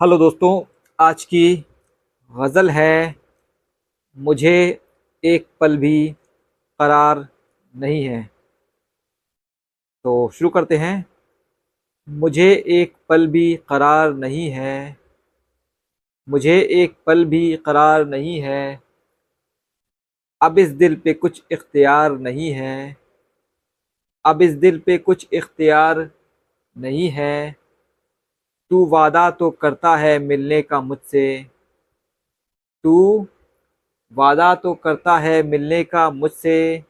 Hello दोस्तों, आज की गज़ल है, मुझे एक पल भी करार नहीं है। तो शुरू करते हैं। मुझे एक पल भी करार नहीं है, मुझे एक पल भी करार नहीं है, अब इस दिल पे कुछ इख्तियार नहीं है, अब इस दिल पे कुछ इख्तियार नहीं है। तू वादा तो करता है मिलने का मुझसे। तू वादा तो करता है मिलने का मुझसे।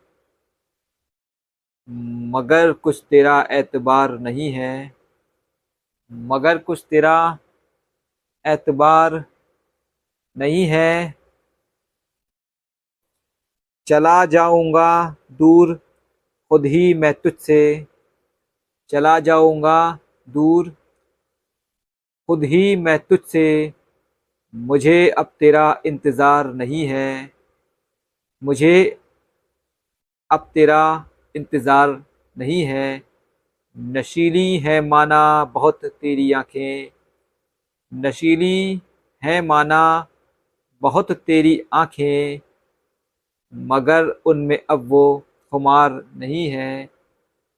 मगर कुछ तेरा एतबार नहीं है। मगर कुछ तेरा एतबार नहीं है। चला जाऊँगा दूर खुद ही मैं तुझसे। चला जाऊँगा दूर खुद ही मैं तुझसे, मुझे अब तेरा इंतज़ार नहीं है। मुझे अब तेरा इंतज़ार नहीं है। नशीली है माना बहुत तेरी आँखें। नशीली है माना बहुत तेरी आँखें। मगर उनमें अब वो खुमार नहीं है।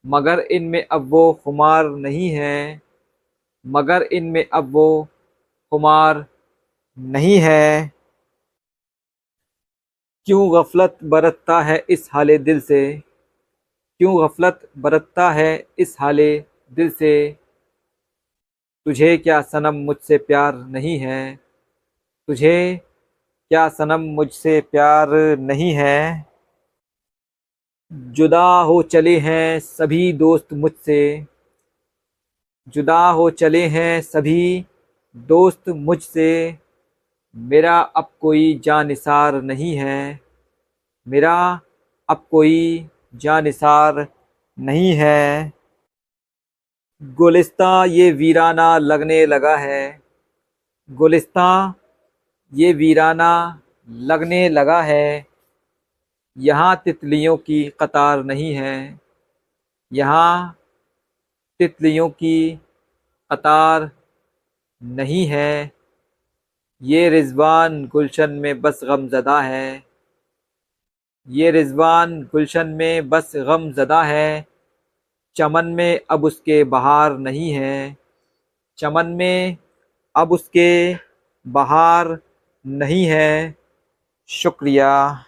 मगर इनमें अब वो खुमार नहीं है। मगर इनमें अब वो खुमार नहीं है। क्यों गफलत बरतता है इस हाले दिल से? क्यों गफलत बरतता है इस हाले दिल से? तुझे क्या सनम मुझसे प्यार नहीं है? तुझे क्या सनम मुझसे प्यार नहीं है? जुदा हो चले हैं सभी दोस्त मुझसे। जुदा हो चले हैं सभी, दोस्त मुझसे, मेरा अब कोई जानिसार नहीं है, मेरा अब कोई जानिसार नहीं है। गुलिस्तां ये वीराना लगने लगा है, गुलिस्तां ये वीराना लगने लगा है, यहाँ तितलियों की कतार नहीं है, यहाँ तितलियों की कतार नहीं है। ये रिजवान गुलशन में बस गम ज़दा है। ये रिजवान गुलशन में बस गम ज़दा है। चमन में अब उसके बहार नहीं है। चमन में अब उसके बहार नहीं है। शुक्रिया।